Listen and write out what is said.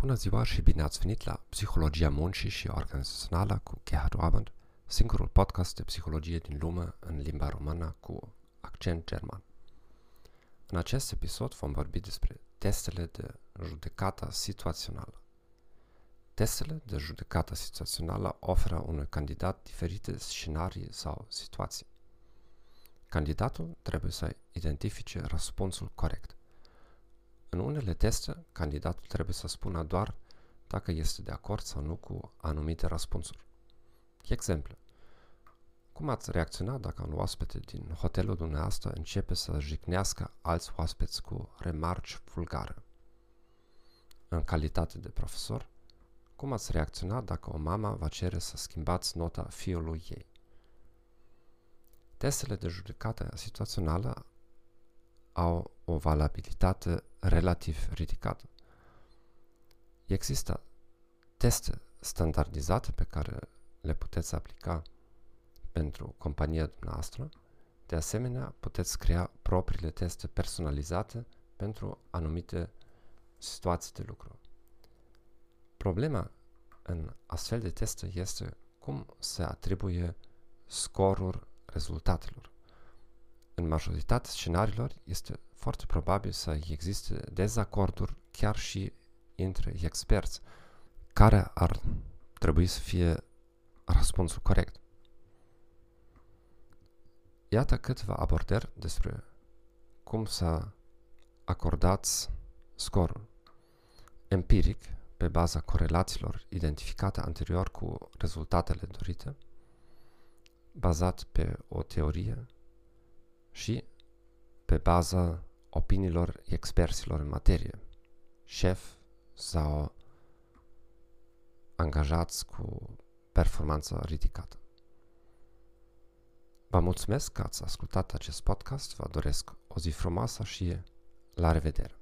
Bună ziua și bine ați venit la Psihologia Muncii și Organizațională cu Gerhard Abend, singurul podcast de psihologie din lume în limba română cu accent german. În acest episod vom vorbi despre testele de judecată situațională. Testele de judecată situațională oferă unui candidat diferite scenarii sau situații. Candidatul trebuie să identifice răspunsul corect. În unele teste, candidatul trebuie să spună doar dacă este de acord sau nu cu anumite răspunsuri. Exemplu. Cum ați reacționa dacă un oaspete din hotelul dumneavoastră începe să jignească alți oaspeți cu remarci vulgare? În calitate de profesor, cum ați reacționa dacă o mamă va cere să schimbați nota fiului ei? Testele de judecată situațională au o valabilitate relativ ridicată. Există teste standardizate pe care le puteți aplica pentru compania dumneavoastră. De asemenea, puteți crea propriile teste personalizate pentru anumite situații de lucru. Problema în astfel de teste este cum se atribuie scorul rezultatelor. În majoritatea scenariilor este foarte probabil să existe dezacorduri chiar și între experți, care ar trebui să fie răspunsul corect. Iată câteva abordări despre cum să acordați scorul. Empiric, pe baza corelațiilor identificate anterior cu rezultatele dorite, bazat pe o teorie și pe baza opiniilor experților în materie, șef sau angajați cu performanță ridicată. Vă mulțumesc că ați ascultat acest podcast, vă doresc o zi frumoasă și la revedere!